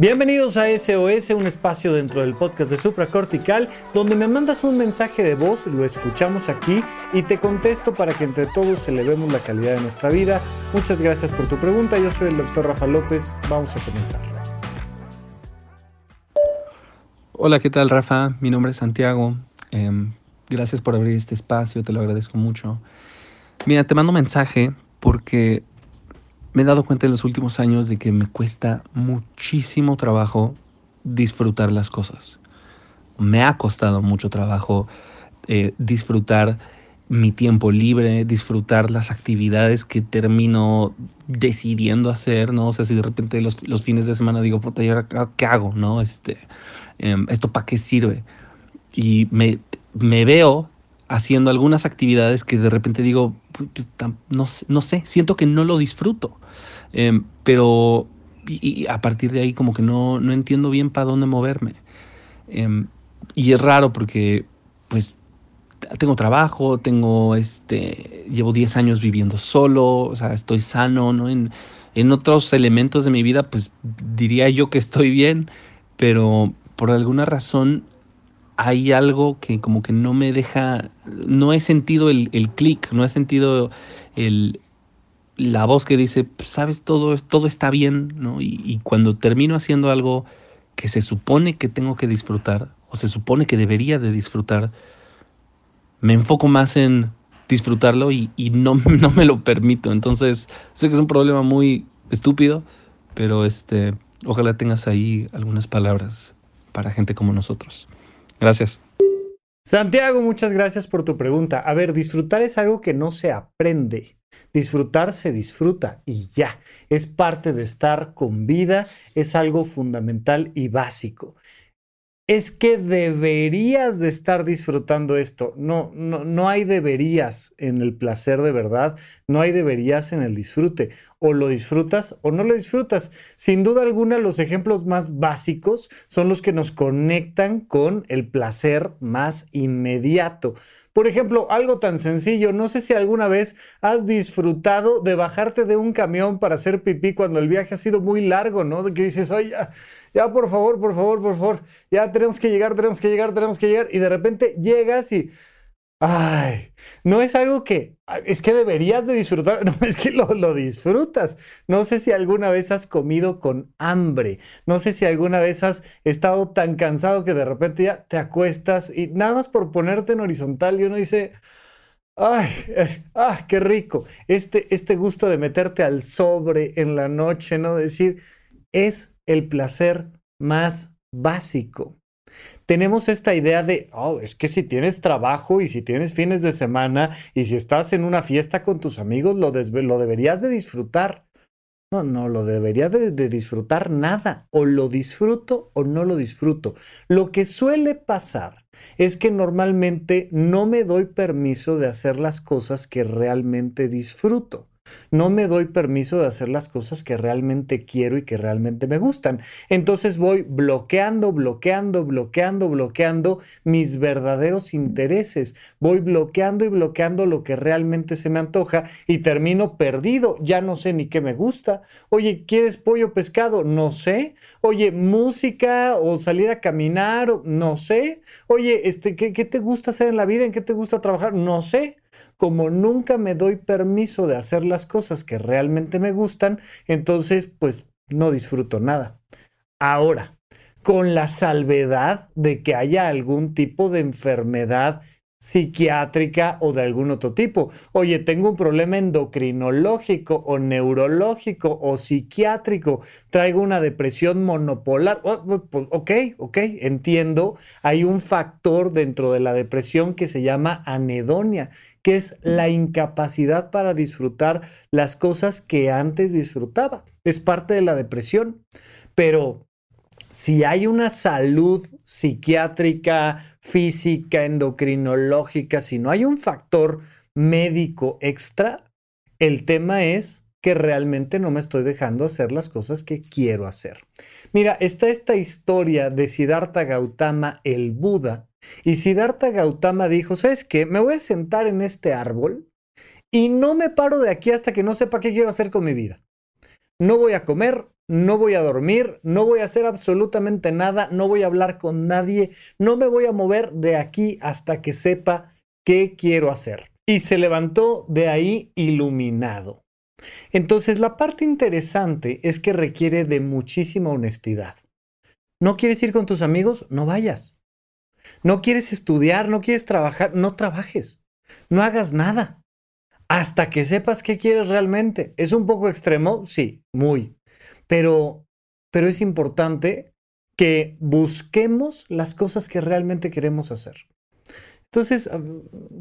Bienvenidos a SOS, un espacio dentro del podcast de Supracortical, donde me mandas un mensaje de voz, lo escuchamos aquí y te contesto para que entre todos elevemos la calidad de nuestra vida. Muchas gracias por tu pregunta, yo soy el doctor Rafa López, vamos a comenzar. Hola, ¿qué tal Rafa? Mi nombre es Santiago. Em, gracias por abrir este espacio, te lo agradezco mucho. Mira, te mando mensaje porque me he dado cuenta en los últimos años de que me cuesta muchísimo trabajo disfrutar las cosas. Me ha costado mucho trabajo eh, disfrutar mi tiempo libre, disfrutar las actividades que termino decidiendo hacer, ¿no? O sea, si de repente los, fines de semana digo, puta, ¿y ahora qué hago, no? Este, em, ¿Esto para qué sirve? Y me veo haciendo algunas actividades que de repente digo, pues, no, no sé, siento que no lo disfruto. Em, pero y, a partir de ahí como que no, no entiendo bien para dónde moverme. Em, y es raro porque pues tengo trabajo, tengo este, llevo 10 años viviendo solo, o sea, estoy sano, ¿no? En, en otros elementos de mi vida pues diría yo que estoy bien, pero por alguna razón hay algo que como que no me deja, no he sentido el, el clic, no he sentido el, la voz que dice, pues, sabes, todo, todo está bien, ¿no? Y, y, cuando termino haciendo algo que se supone que tengo que disfrutar, o se supone que debería de disfrutar, me enfoco más en disfrutarlo y, y no, no, me lo permito. Entonces, sé que es un problema muy estúpido, pero este, ojalá tengas ahí algunas palabras para gente como nosotros. Gracias. Santiago, muchas gracias por tu pregunta. A ver, disfrutar es algo que no se aprende. Disfrutar se disfruta y ya. Es parte de estar con vida, es algo fundamental y básico es que deberías de estar disfrutando esto. No, no, no hay deberías en el placer de verdad, no hay deberías en el disfrute. O lo disfrutas o no lo disfrutas. Sin duda alguna, los ejemplos más básicos son los que nos conectan con el placer más inmediato. Por ejemplo, algo tan sencillo, no sé si alguna vez has disfrutado de bajarte de un camión para hacer pipí cuando el viaje ha sido muy largo, ¿no? De que dices, oye, ya, ya, por favor, por favor, por favor, ya tenemos que llegar, tenemos que llegar, tenemos que llegar, y de repente llegas y Ay, no es algo que, es que deberías de disfrutar, no, es que lo, lo, disfrutas. No sé si alguna vez has comido con hambre, no sé si alguna vez has estado tan cansado que de repente ya te acuestas y nada más por ponerte en horizontal y uno dice, ay, ah, qué rico. Este, este gusto de meterte al sobre en la noche, ¿no? Decir, es el placer más básico tenemos esta idea de, oh, es que si tienes trabajo y si tienes fines de semana y si estás en una fiesta con tus amigos, lo, lo deberías de disfrutar. No, no lo debería de, de, disfrutar nada. O lo disfruto o no lo disfruto. Lo que suele pasar es que normalmente no me doy permiso de hacer las cosas que realmente disfruto no me doy permiso de hacer las cosas que realmente quiero y que realmente me gustan. Entonces voy bloqueando, bloqueando, bloqueando, bloqueando mis verdaderos intereses. Voy bloqueando y bloqueando lo que realmente se me antoja y termino perdido. Ya no sé ni qué me gusta. Oye, ¿quieres pollo pescado? No sé. Oye, música o salir a caminar? No sé. Oye, este, ¿qué, qué te gusta hacer en la vida? ¿En qué te gusta trabajar? No sé como nunca me doy permiso de hacer las cosas que realmente me gustan, entonces pues no disfruto nada. Ahora, con la salvedad de que haya algún tipo de enfermedad psiquiátrica o de algún otro tipo. Oye, tengo un problema endocrinológico o neurológico o psiquiátrico, traigo una depresión monopolar. Oh, oh, pues, ok, ok, entiendo. Hay un factor dentro de la depresión que se llama anedonia, que es la incapacidad para disfrutar las cosas que antes disfrutaba. Es parte de la depresión. Pero si hay una salud psiquiátrica, física, endocrinológica, si no hay un factor médico extra, el tema es que realmente no me estoy dejando hacer las cosas que quiero hacer. Mira, está esta historia de Siddhartha Gautama, el Buda, y Siddhartha Gautama dijo, ¿sabes qué? Me voy a sentar en este árbol y no me paro de aquí hasta que no sepa qué quiero hacer con mi vida. No voy a comer, no voy a dormir, no voy a hacer absolutamente nada, no voy a hablar con nadie, no me voy a mover de aquí hasta que sepa qué quiero hacer. Y se levantó de ahí iluminado. Entonces la parte interesante es que requiere de muchísima honestidad. ¿No quieres ir con tus amigos? No vayas. ¿No quieres estudiar? ¿No quieres trabajar? No trabajes. No hagas nada. Hasta que sepas qué quieres realmente. ¿Es un poco extremo? Sí, muy. Pero, pero es importante que busquemos las cosas que realmente queremos hacer. Entonces,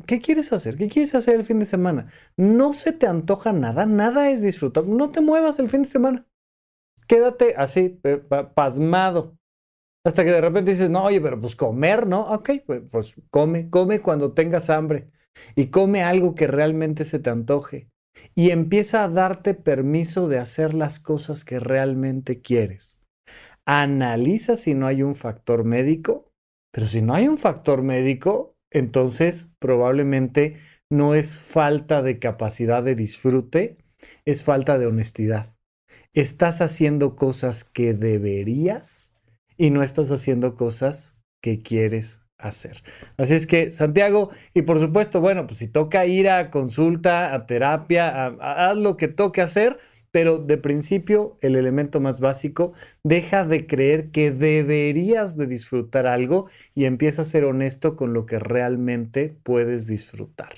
¿qué quieres hacer? ¿Qué quieres hacer el fin de semana? No se te antoja nada, nada es disfrutar. No te muevas el fin de semana. Quédate así, pasmado. Hasta que de repente dices, no, oye, pero pues comer, ¿no? Ok, pues, pues come, come cuando tengas hambre y come algo que realmente se te antoje y empieza a darte permiso de hacer las cosas que realmente quieres. Analiza si no hay un factor médico, pero si no hay un factor médico, entonces probablemente no es falta de capacidad de disfrute, es falta de honestidad. Estás haciendo cosas que deberías y no estás haciendo cosas que quieres hacer. Así es que, Santiago, y por supuesto, bueno, pues si toca ir a consulta, a terapia, haz lo que toque hacer, pero de principio, el elemento más básico, deja de creer que deberías de disfrutar algo y empieza a ser honesto con lo que realmente puedes disfrutar.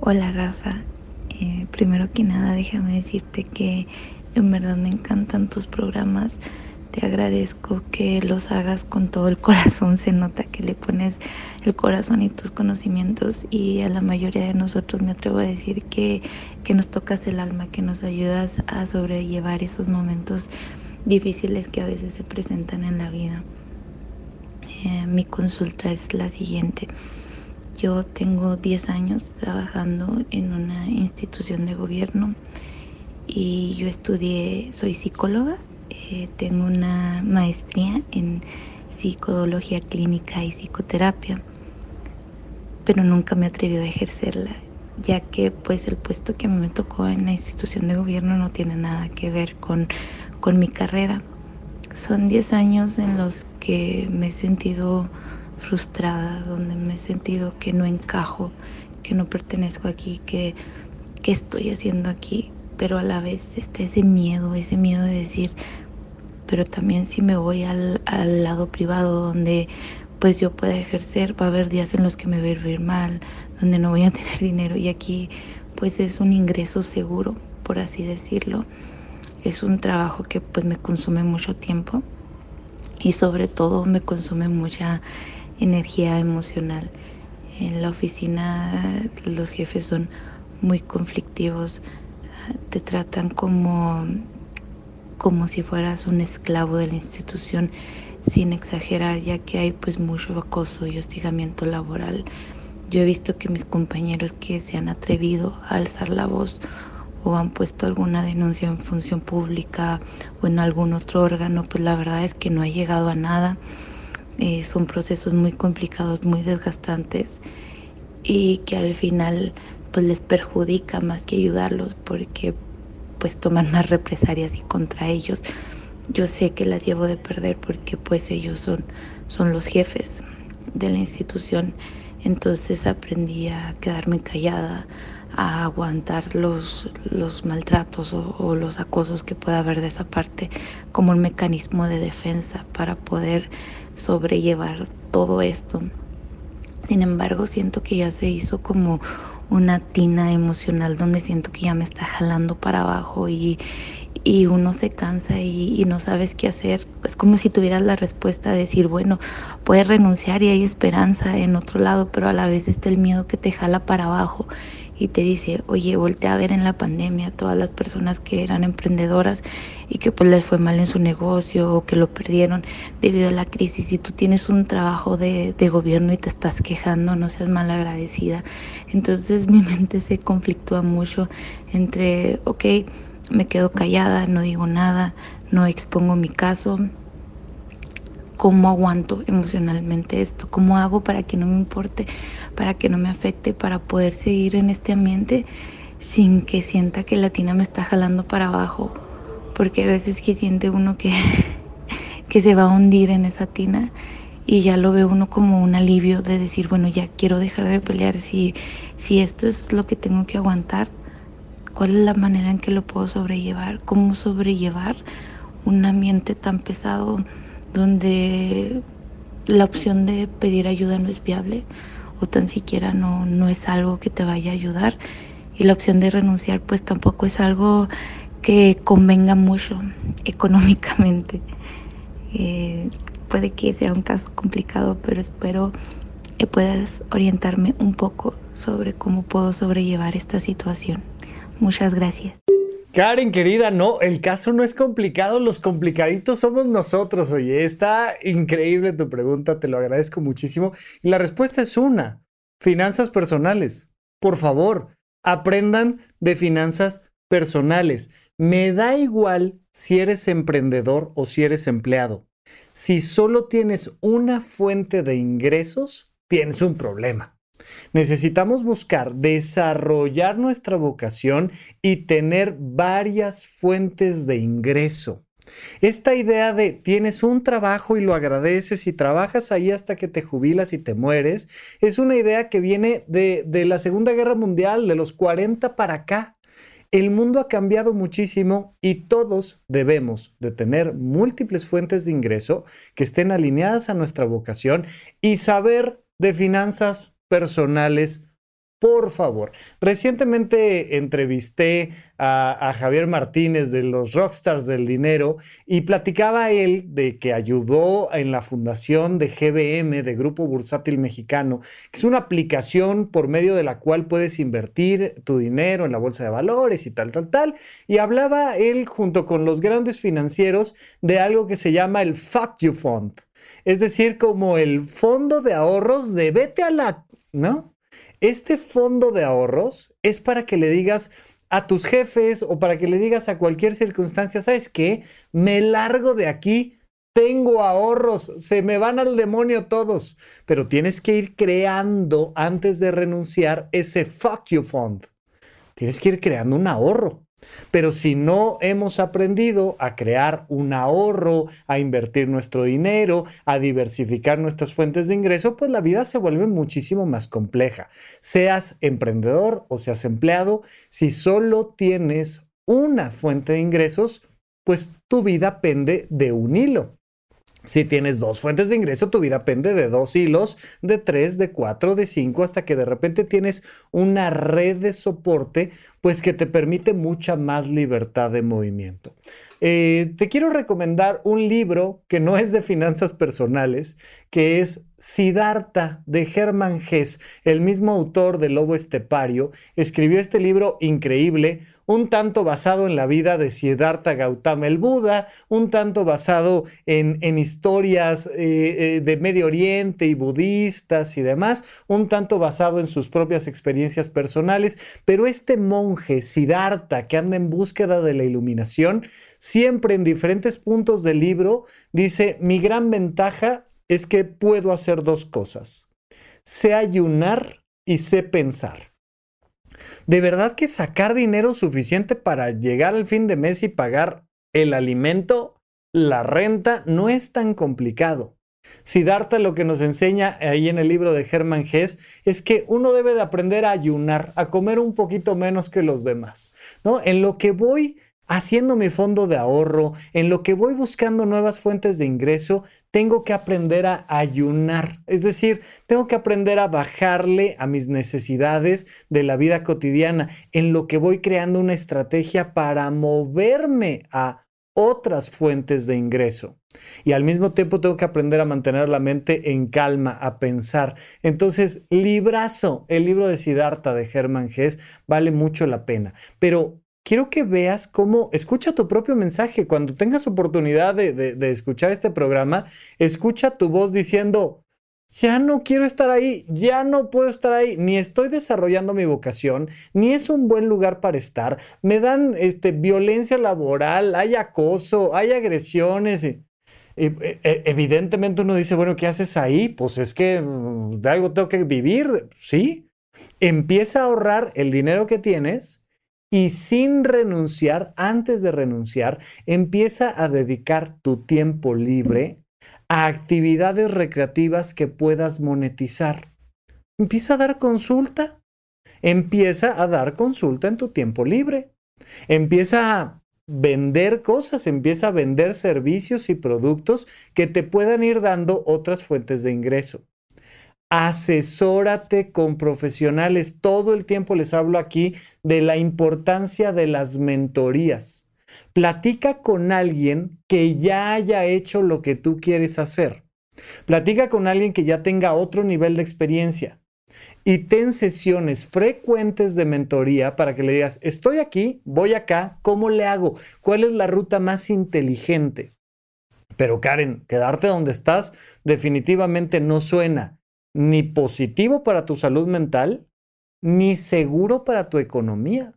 Hola, Rafa. Eh, primero que nada, déjame decirte que en verdad me encantan tus programas te agradezco que los hagas con todo el corazón. Se nota que le pones el corazón y tus conocimientos y a la mayoría de nosotros me atrevo a decir que, que nos tocas el alma, que nos ayudas a sobrellevar esos momentos difíciles que a veces se presentan en la vida. Eh, mi consulta es la siguiente. Yo tengo 10 años trabajando en una institución de gobierno y yo estudié, soy psicóloga eh, tengo una maestría en psicología clínica y psicoterapia, pero nunca me atreví a ejercerla, ya que pues el puesto que me tocó en la institución de gobierno no tiene nada que ver con, con mi carrera. Son 10 años en los que me he sentido frustrada, donde me he sentido que no encajo, que no pertenezco aquí, que, que estoy haciendo aquí, pero a la vez está ese miedo, ese miedo de decir, pero también si me voy al, al lado privado donde pues yo pueda ejercer, va a haber días en los que me voy a ir mal, donde no voy a tener dinero y aquí pues es un ingreso seguro, por así decirlo. Es un trabajo que pues me consume mucho tiempo y sobre todo me consume mucha energía emocional. En la oficina los jefes son muy conflictivos, te tratan como como si fueras un esclavo de la institución, sin exagerar, ya que hay pues mucho acoso y hostigamiento laboral. Yo he visto que mis compañeros que se han atrevido a alzar la voz o han puesto alguna denuncia en función pública o en algún otro órgano, pues la verdad es que no ha llegado a nada. Eh, son procesos muy complicados, muy desgastantes y que al final pues les perjudica más que ayudarlos porque pues toman más represalias y contra ellos. Yo sé que las llevo de perder porque pues ellos son, son los jefes de la institución. Entonces aprendí a quedarme callada, a aguantar los, los maltratos o, o, los acosos que pueda haber de esa parte como un mecanismo de defensa para poder sobrellevar todo esto. Sin embargo, siento que ya se hizo como una tina emocional donde siento que ya me está jalando para abajo y, y uno se cansa y, no sabes qué hacer. Es como si tuvieras la respuesta de decir, bueno, puedes renunciar y hay esperanza en otro lado, pero a la vez está el miedo que te jala para abajo y te dice, oye, voltea a ver en la pandemia todas las personas que eran emprendedoras y que pues les fue mal en su negocio o que lo perdieron debido a la crisis. Y tú tienes un trabajo de, de gobierno y te estás quejando, no seas mal agradecida. Entonces mi mente se conflictúa mucho entre, ok, me quedo callada, no digo nada, no expongo mi caso, cómo aguanto emocionalmente esto, cómo hago para que no me importe, para que no me afecte, para poder seguir en este ambiente sin que sienta que la tina me está jalando para abajo porque a veces que siente uno que, que se va a hundir en esa tina y ya lo ve uno como un alivio de decir, bueno, ya quiero dejar de pelear, si, si esto es lo que tengo que aguantar, ¿cuál es la manera en que lo puedo sobrellevar? ¿Cómo sobrellevar un ambiente tan pesado donde la opción de pedir ayuda no es viable o tan siquiera no, no es algo que te vaya a ayudar? Y la opción de renunciar pues tampoco es algo que convenga mucho económicamente. Eh, puede que sea un caso complicado, pero espero que puedas orientarme un poco sobre cómo puedo sobrellevar esta situación. Muchas gracias. Karen, querida, no, el caso no es complicado, los complicaditos somos nosotros, oye, está increíble tu pregunta, te lo agradezco muchísimo. Y la respuesta es una, finanzas personales. Por favor, aprendan de finanzas personales. Me da igual si eres emprendedor o si eres empleado. Si solo tienes una fuente de ingresos, tienes un problema. Necesitamos buscar desarrollar nuestra vocación y tener varias fuentes de ingreso. Esta idea de tienes un trabajo y lo agradeces y trabajas ahí hasta que te jubilas y te mueres, es una idea que viene de, la Segunda Guerra Mundial, de los 40 para acá. El mundo ha cambiado muchísimo y todos debemos de tener múltiples fuentes de ingreso que estén alineadas a nuestra vocación y saber de finanzas personales por favor. Recientemente entrevisté a, Javier Martínez de los Rockstars del Dinero y platicaba él de que ayudó en la fundación de GBM, de Grupo Bursátil Mexicano, que es una aplicación por medio de la cual puedes invertir tu dinero en la bolsa de valores y tal, tal, tal. Y hablaba él junto con los grandes financieros de algo que se llama el Fuck You Fund. Es decir, como el fondo de ahorros de vete a la, ¿no? Este fondo de ahorros es para que le digas a tus jefes o para que le digas a cualquier circunstancia, ¿sabes qué? Me largo de aquí, tengo ahorros, se me van al demonio todos, pero tienes que ir creando antes de renunciar ese fuck you fund. Tienes que ir creando un ahorro. Pero si no hemos aprendido a crear un ahorro, a invertir nuestro dinero, a diversificar nuestras fuentes de ingreso, pues la vida se vuelve muchísimo más compleja. Seas emprendedor o seas empleado, si solo tienes una fuente de ingresos, pues tu vida pende de un hilo. Si tienes dos fuentes de ingreso, tu vida pende de dos hilos, de tres, de cuatro, de cinco, hasta que de repente tienes una red de soporte, pues que te permite mucha más libertad de movimiento. Eh, te quiero recomendar un libro que no es de finanzas personales, que es Siddhartha de Hermann Hesse, el mismo autor de Lobo Estepario, escribió este libro increíble, un tanto basado en la vida de Siddhartha Gautama el Buda, un tanto basado en, historias eh, eh, de Medio Oriente y budistas y demás, un tanto basado en sus propias experiencias personales, pero este monje Siddhartha que anda en búsqueda de la iluminación, siempre en diferentes puntos del libro dice, mi gran ventaja es que puedo hacer dos cosas. Sé ayunar y sé pensar. De verdad que sacar dinero suficiente para llegar al fin de mes y pagar el alimento, la renta, no es tan complicado. Siddhartha lo que nos enseña ahí en el libro de Hermann Hesse es que uno debe de aprender a ayunar, a comer un poquito menos que los demás, ¿no? En lo que voy haciendo mi fondo de ahorro, en lo que voy buscando nuevas fuentes de ingreso, tengo que aprender a ayunar. Es decir, tengo que aprender a bajarle a mis necesidades de la vida cotidiana, en lo que voy creando una estrategia para moverme a otras fuentes de ingreso. Y al mismo tiempo tengo que aprender a mantener la mente en calma, a pensar. Entonces, librazo, el libro de Siddhartha de Hermann Hesse vale mucho la pena. Pero quiero que veas cómo escucha tu propio mensaje. Cuando tengas oportunidad de, escuchar este programa, escucha tu voz diciendo, ya no quiero estar ahí, ya no puedo estar ahí, ni estoy desarrollando mi vocación, ni es un buen lugar para estar. Me dan este, violencia laboral, hay acoso, hay agresiones. E, e, evidentemente uno dice, bueno, ¿qué haces ahí? Pues es que mm, de algo tengo que vivir, ¿sí? Empieza a ahorrar el dinero que tienes y sin renunciar, antes de renunciar, empieza a dedicar tu tiempo libre a actividades recreativas que puedas monetizar. Empieza a dar consulta. Empieza a dar consulta en tu tiempo libre. Empieza a vender cosas, empieza a vender servicios y productos que te puedan ir dando otras fuentes de ingreso asesórate con profesionales. Todo el tiempo les hablo aquí de la importancia de las mentorías. Platica con alguien que ya haya hecho lo que tú quieres hacer. Platica con alguien que ya tenga otro nivel de experiencia. Y ten sesiones frecuentes de mentoría para que le digas, estoy aquí, voy acá, ¿cómo le hago? ¿Cuál es la ruta más inteligente? Pero Karen, quedarte donde estás definitivamente no suena ni positivo para tu salud mental, ni seguro para tu economía.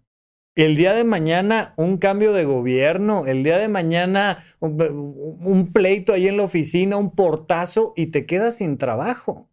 El día de mañana un cambio de gobierno, el día de mañana un, pleito ahí en la oficina, un portazo y te quedas sin trabajo.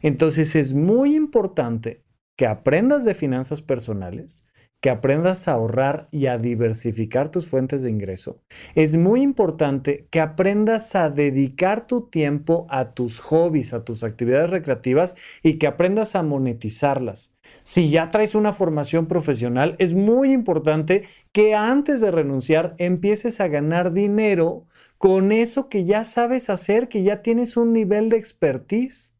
Entonces es muy importante que aprendas de finanzas personales, que aprendas a ahorrar y a diversificar tus fuentes de ingreso. Es muy importante que aprendas a dedicar tu tiempo a tus hobbies, a tus actividades recreativas y que aprendas a monetizarlas. Si ya traes una formación profesional, es muy importante que antes de renunciar empieces a ganar dinero con eso que ya sabes hacer, que ya tienes un nivel de expertise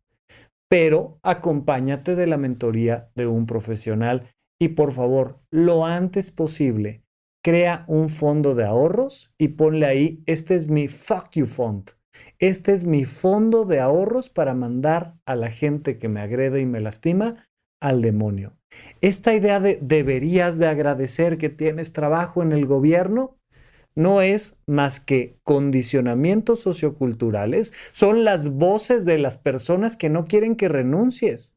pero acompáñate de la mentoría de un profesional y por favor, lo antes posible, crea un fondo de ahorros y ponle ahí, este es mi fuck you fund. Este es mi fondo de ahorros para mandar a la gente que me agrede y me lastima al demonio. Esta idea de deberías de agradecer que tienes trabajo en el gobierno no es más que condicionamientos socioculturales, son las voces de las personas que no quieren que renuncies.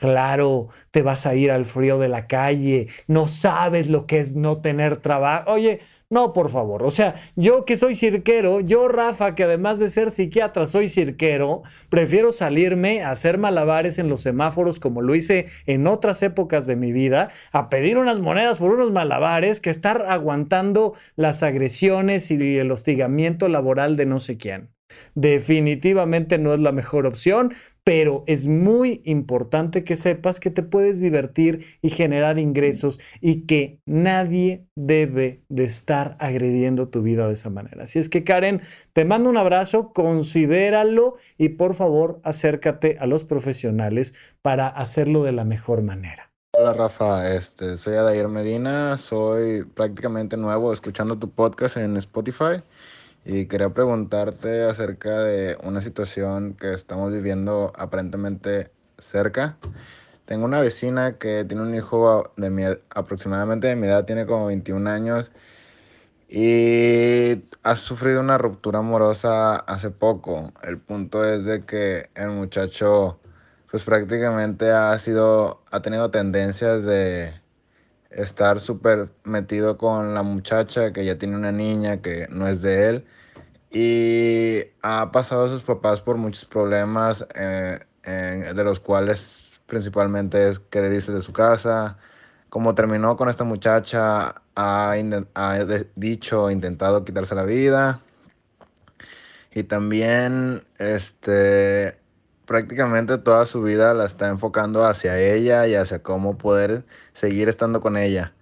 Claro, te vas a ir al frío de la calle, no sabes lo que es no tener trabajo. Oye, no, por favor. O sea, yo que soy cirquero, yo Rafa, que además de ser psiquiatra soy cirquero, prefiero salirme a hacer malabares en los semáforos como lo hice en otras épocas de mi vida, a pedir unas monedas por unos malabares que estar aguantando las agresiones y el hostigamiento laboral de no sé quién. Definitivamente no es la mejor opción, pero es muy importante que sepas que te puedes divertir y generar ingresos y que nadie debe de estar agrediendo tu vida de esa manera. Así es que Karen, te mando un abrazo, considéralo y por favor acércate a los profesionales para hacerlo de la mejor manera. Hola Rafa, este, soy Adair Medina, soy prácticamente nuevo escuchando tu podcast en Spotify. Y quería preguntarte acerca de una situación que estamos viviendo aparentemente cerca. Tengo una vecina que tiene un hijo de mi, aproximadamente de mi edad, tiene como 21 años y ha sufrido una ruptura amorosa hace poco. El punto es de que el muchacho pues prácticamente ha sido ha tenido tendencias de estar súper metido con la muchacha que ya tiene una niña que no es de él y ha pasado a sus papás por muchos problemas eh, de los cuales principalmente es querer irse de su casa. Como terminó con esta muchacha, ha, ha dicho, intentado quitarse la vida. Y también este, prácticamente toda su vida la está enfocando hacia ella y hacia cómo poder seguir estando con ella.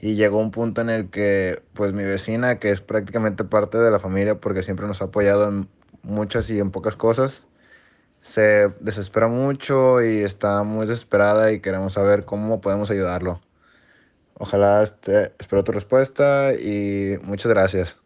Y llegó un punto en el que, pues mi vecina, que es prácticamente parte de la familia porque siempre nos ha apoyado en muchas y en pocas cosas, se desespera mucho y está muy desesperada y queremos saber cómo podemos ayudarlo. Ojalá este, espero tu respuesta y muchas gracias.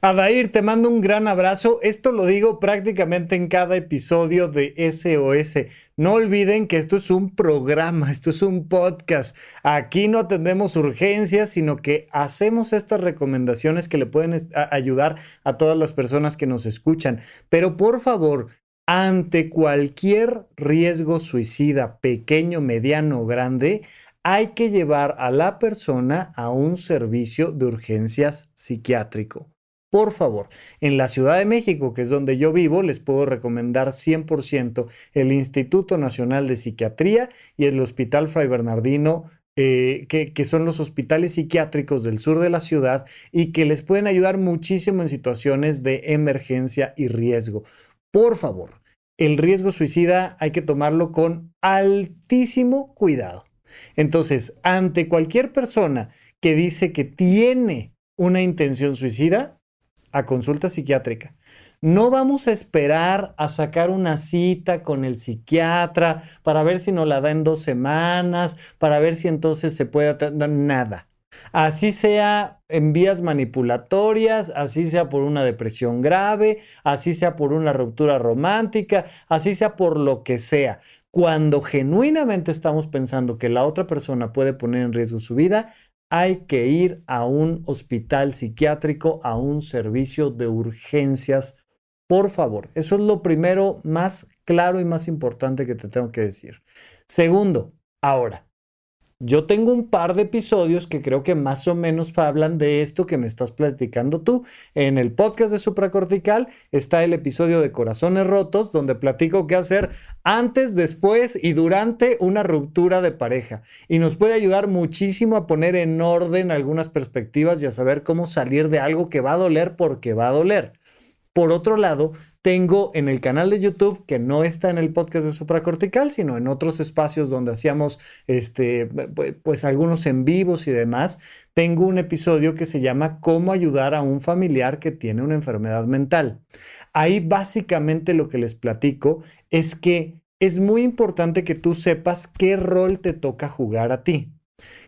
Adair, te mando un gran abrazo. Esto lo digo prácticamente en cada episodio de SOS. No olviden que esto es un programa, esto es un podcast. Aquí no atendemos urgencias, sino que hacemos estas recomendaciones que le pueden ayudar a todas las personas que nos escuchan. Pero por favor, ante cualquier riesgo suicida, pequeño, mediano o grande, hay que llevar a la persona a un servicio de urgencias psiquiátrico. Por favor, en la Ciudad de México, que es donde yo vivo, les puedo recomendar 100% el Instituto Nacional de Psiquiatría y el Hospital Fray Bernardino eh, que, son los hospitales psiquiátricos del sur de la ciudad y que les pueden ayudar muchísimo en situaciones de emergencia y riesgo. Por favor, el riesgo suicida hay que tomarlo con altísimo cuidado. Entonces, ante cualquier persona que dice que tiene una intención suicida, a consulta psiquiátrica. No vamos a esperar a sacar una cita con el psiquiatra para ver si nos la da en dos semanas, para ver si entonces se puede. Nada. Así sea en vías manipulatorias, así sea por una depresión grave, así sea por una ruptura romántica, así sea por lo que sea. Cuando genuinamente estamos pensando que la otra persona puede poner en riesgo su vida, hay que ir a un hospital psiquiátrico, a un servicio de urgencias por favor, eso es lo primero más claro y más importante que te tengo que decir. Segundo, ahora, yo tengo un par de episodios que creo que más o menos hablan de esto que me estás platicando tú. En el podcast de Supracortical está el episodio de Corazones Rotos, donde platico qué hacer antes, después y durante una ruptura de pareja. Y nos puede ayudar muchísimo a poner en orden algunas perspectivas y a saber cómo salir de algo que va a doler porque va a doler. Por otro lado, tengo en el canal de YouTube, que no está en el podcast de supracortical, sino en otros espacios donde hacíamos este, pues algunos en vivos y demás, tengo un episodio que se llama Cómo ayudar a un familiar que tiene una enfermedad mental. Ahí básicamente lo que les platico es que es muy importante que tú sepas qué rol te toca jugar a ti.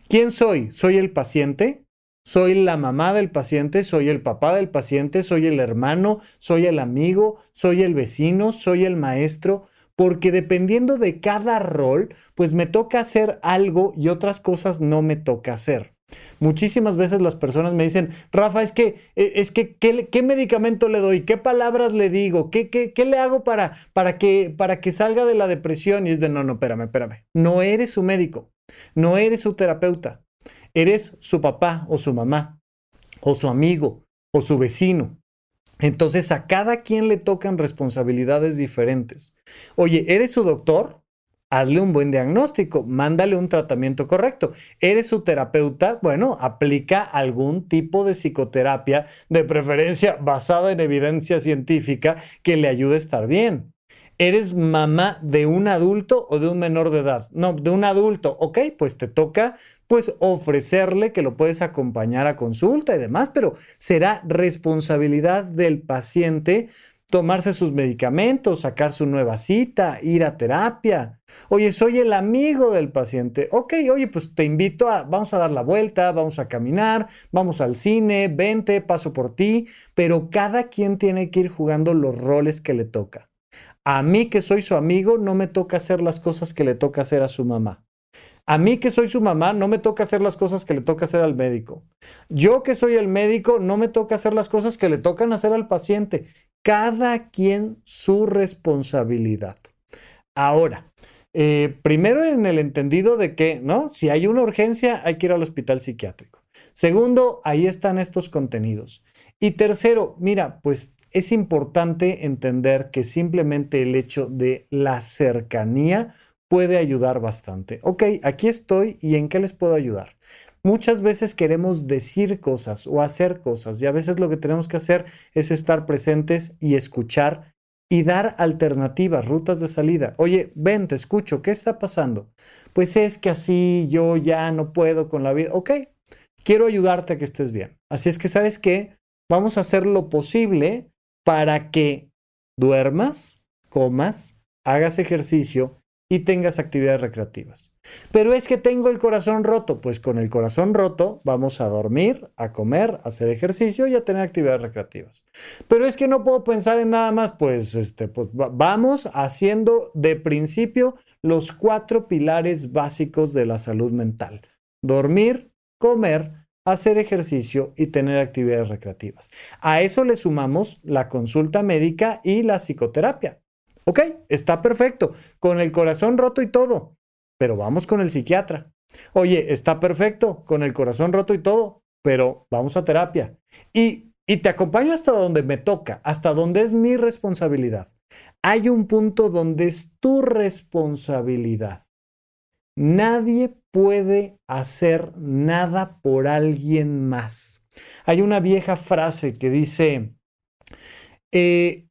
¿Quién soy? ¿Soy el paciente? Soy la mamá del paciente, soy el papá del paciente, soy el hermano, soy el amigo, soy el vecino, soy el maestro, porque dependiendo de cada rol, pues me toca hacer algo y otras cosas no me toca hacer. Muchísimas veces las personas me dicen, Rafa, es que, e, es que, ¿qué, medicamento le doy? ¿Qué palabras le digo? ¿Qué, qué, qué le hago para, para, que, para que salga de la depresión? Y es de, no, no, espérame, espérame. No eres su médico, no eres su terapeuta. Eres su papá o su mamá, o su amigo, o su vecino. Entonces a cada quien le tocan responsabilidades diferentes. Oye, ¿eres su doctor? Hazle un buen diagnóstico, mándale un tratamiento correcto. ¿Eres su terapeuta? Bueno, aplica algún tipo de psicoterapia, de preferencia basada en evidencia científica, que le ayude a estar bien. ¿Eres mamá de un adulto o de un menor de edad? No, de un adulto. Ok, pues te toca pues ofrecerle que lo puedes acompañar a consulta y demás, pero será responsabilidad del paciente tomarse sus medicamentos, sacar su nueva cita, ir a terapia. Oye, soy el amigo del paciente. Ok, oye, pues te invito a, vamos a dar la vuelta, vamos a caminar, vamos al cine, vente, paso por ti, pero cada quien tiene que ir jugando los roles que le toca. A mí que soy su amigo, no me toca hacer las cosas que le toca hacer a su mamá. A mí que soy su mamá, no me toca hacer las cosas que le toca hacer al médico. Yo que soy el médico, no me toca hacer las cosas que le tocan hacer al paciente. Cada quien su responsabilidad. Ahora, eh, primero en el entendido de que, ¿no? Si hay una urgencia, hay que ir al hospital psiquiátrico. Segundo, ahí están estos contenidos. Y tercero, mira, pues es importante entender que simplemente el hecho de la cercanía puede ayudar bastante. Ok, aquí estoy y en qué les puedo ayudar. Muchas veces queremos decir cosas o hacer cosas y a veces lo que tenemos que hacer es estar presentes y escuchar y dar alternativas, rutas de salida. Oye, ven, te escucho, ¿qué está pasando? Pues es que así yo ya no puedo con la vida. Ok, quiero ayudarte a que estés bien. Así es que, ¿sabes qué? Vamos a hacer lo posible para que duermas, comas, hagas ejercicio y tengas actividades recreativas. Pero es que tengo el corazón roto. Pues con el corazón roto vamos a dormir, a comer, a hacer ejercicio y a tener actividades recreativas. Pero es que no puedo pensar en nada más. Pues, este, pues vamos haciendo de principio los cuatro pilares básicos de la salud mental. Dormir, comer, hacer ejercicio y tener actividades recreativas. A eso le sumamos la consulta médica y la psicoterapia. Ok, está perfecto, con el corazón roto y todo, pero vamos con el psiquiatra. Oye, está perfecto, con el corazón roto y todo, pero vamos a terapia. Y, y te acompaño hasta donde me toca, hasta donde es mi responsabilidad. Hay un punto donde es tu responsabilidad. Nadie puede hacer nada por alguien más. Hay una vieja frase que dice, eh,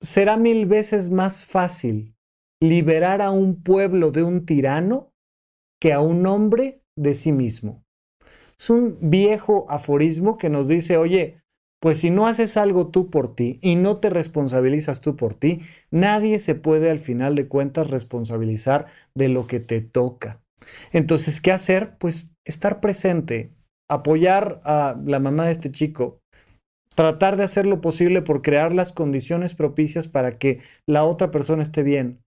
será mil veces más fácil liberar a un pueblo de un tirano que a un hombre de sí mismo. Es un viejo aforismo que nos dice, oye, pues si no haces algo tú por ti y no te responsabilizas tú por ti, nadie se puede al final de cuentas responsabilizar de lo que te toca. Entonces, ¿qué hacer? Pues estar presente, apoyar a la mamá de este chico, tratar de hacer lo posible por crear las condiciones propicias para que la otra persona esté bien,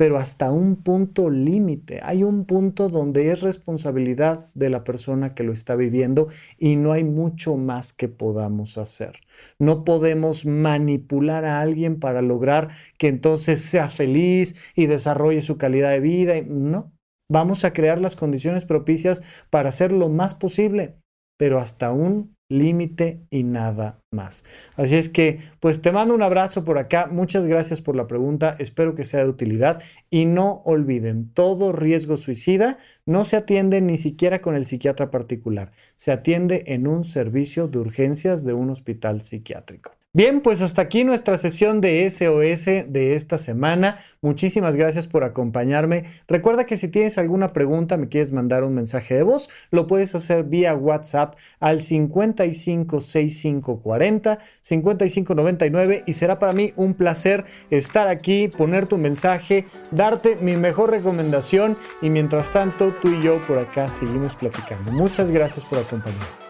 pero hasta un punto límite. Hay un punto donde es responsabilidad de la persona que lo está viviendo y no hay mucho más que podamos hacer. No podemos manipular a alguien para lograr que entonces sea feliz y desarrolle su calidad de vida. No, vamos a crear las condiciones propicias para hacer lo más posible, pero hasta un límite y nada más. Así es que, pues te mando un abrazo por acá. Muchas gracias por la pregunta. Espero que sea de utilidad. Y no olviden, todo riesgo suicida no se atiende ni siquiera con el psiquiatra particular. Se atiende en un servicio de urgencias de un hospital psiquiátrico. Bien, pues hasta aquí nuestra sesión de SOS de esta semana. Muchísimas gracias por acompañarme. Recuerda que si tienes alguna pregunta, me quieres mandar un mensaje de voz, lo puedes hacer vía WhatsApp al 556540 5599 y será para mí un placer estar aquí, poner tu mensaje, darte mi mejor recomendación y mientras tanto tú y yo por acá seguimos platicando. Muchas gracias por acompañarme.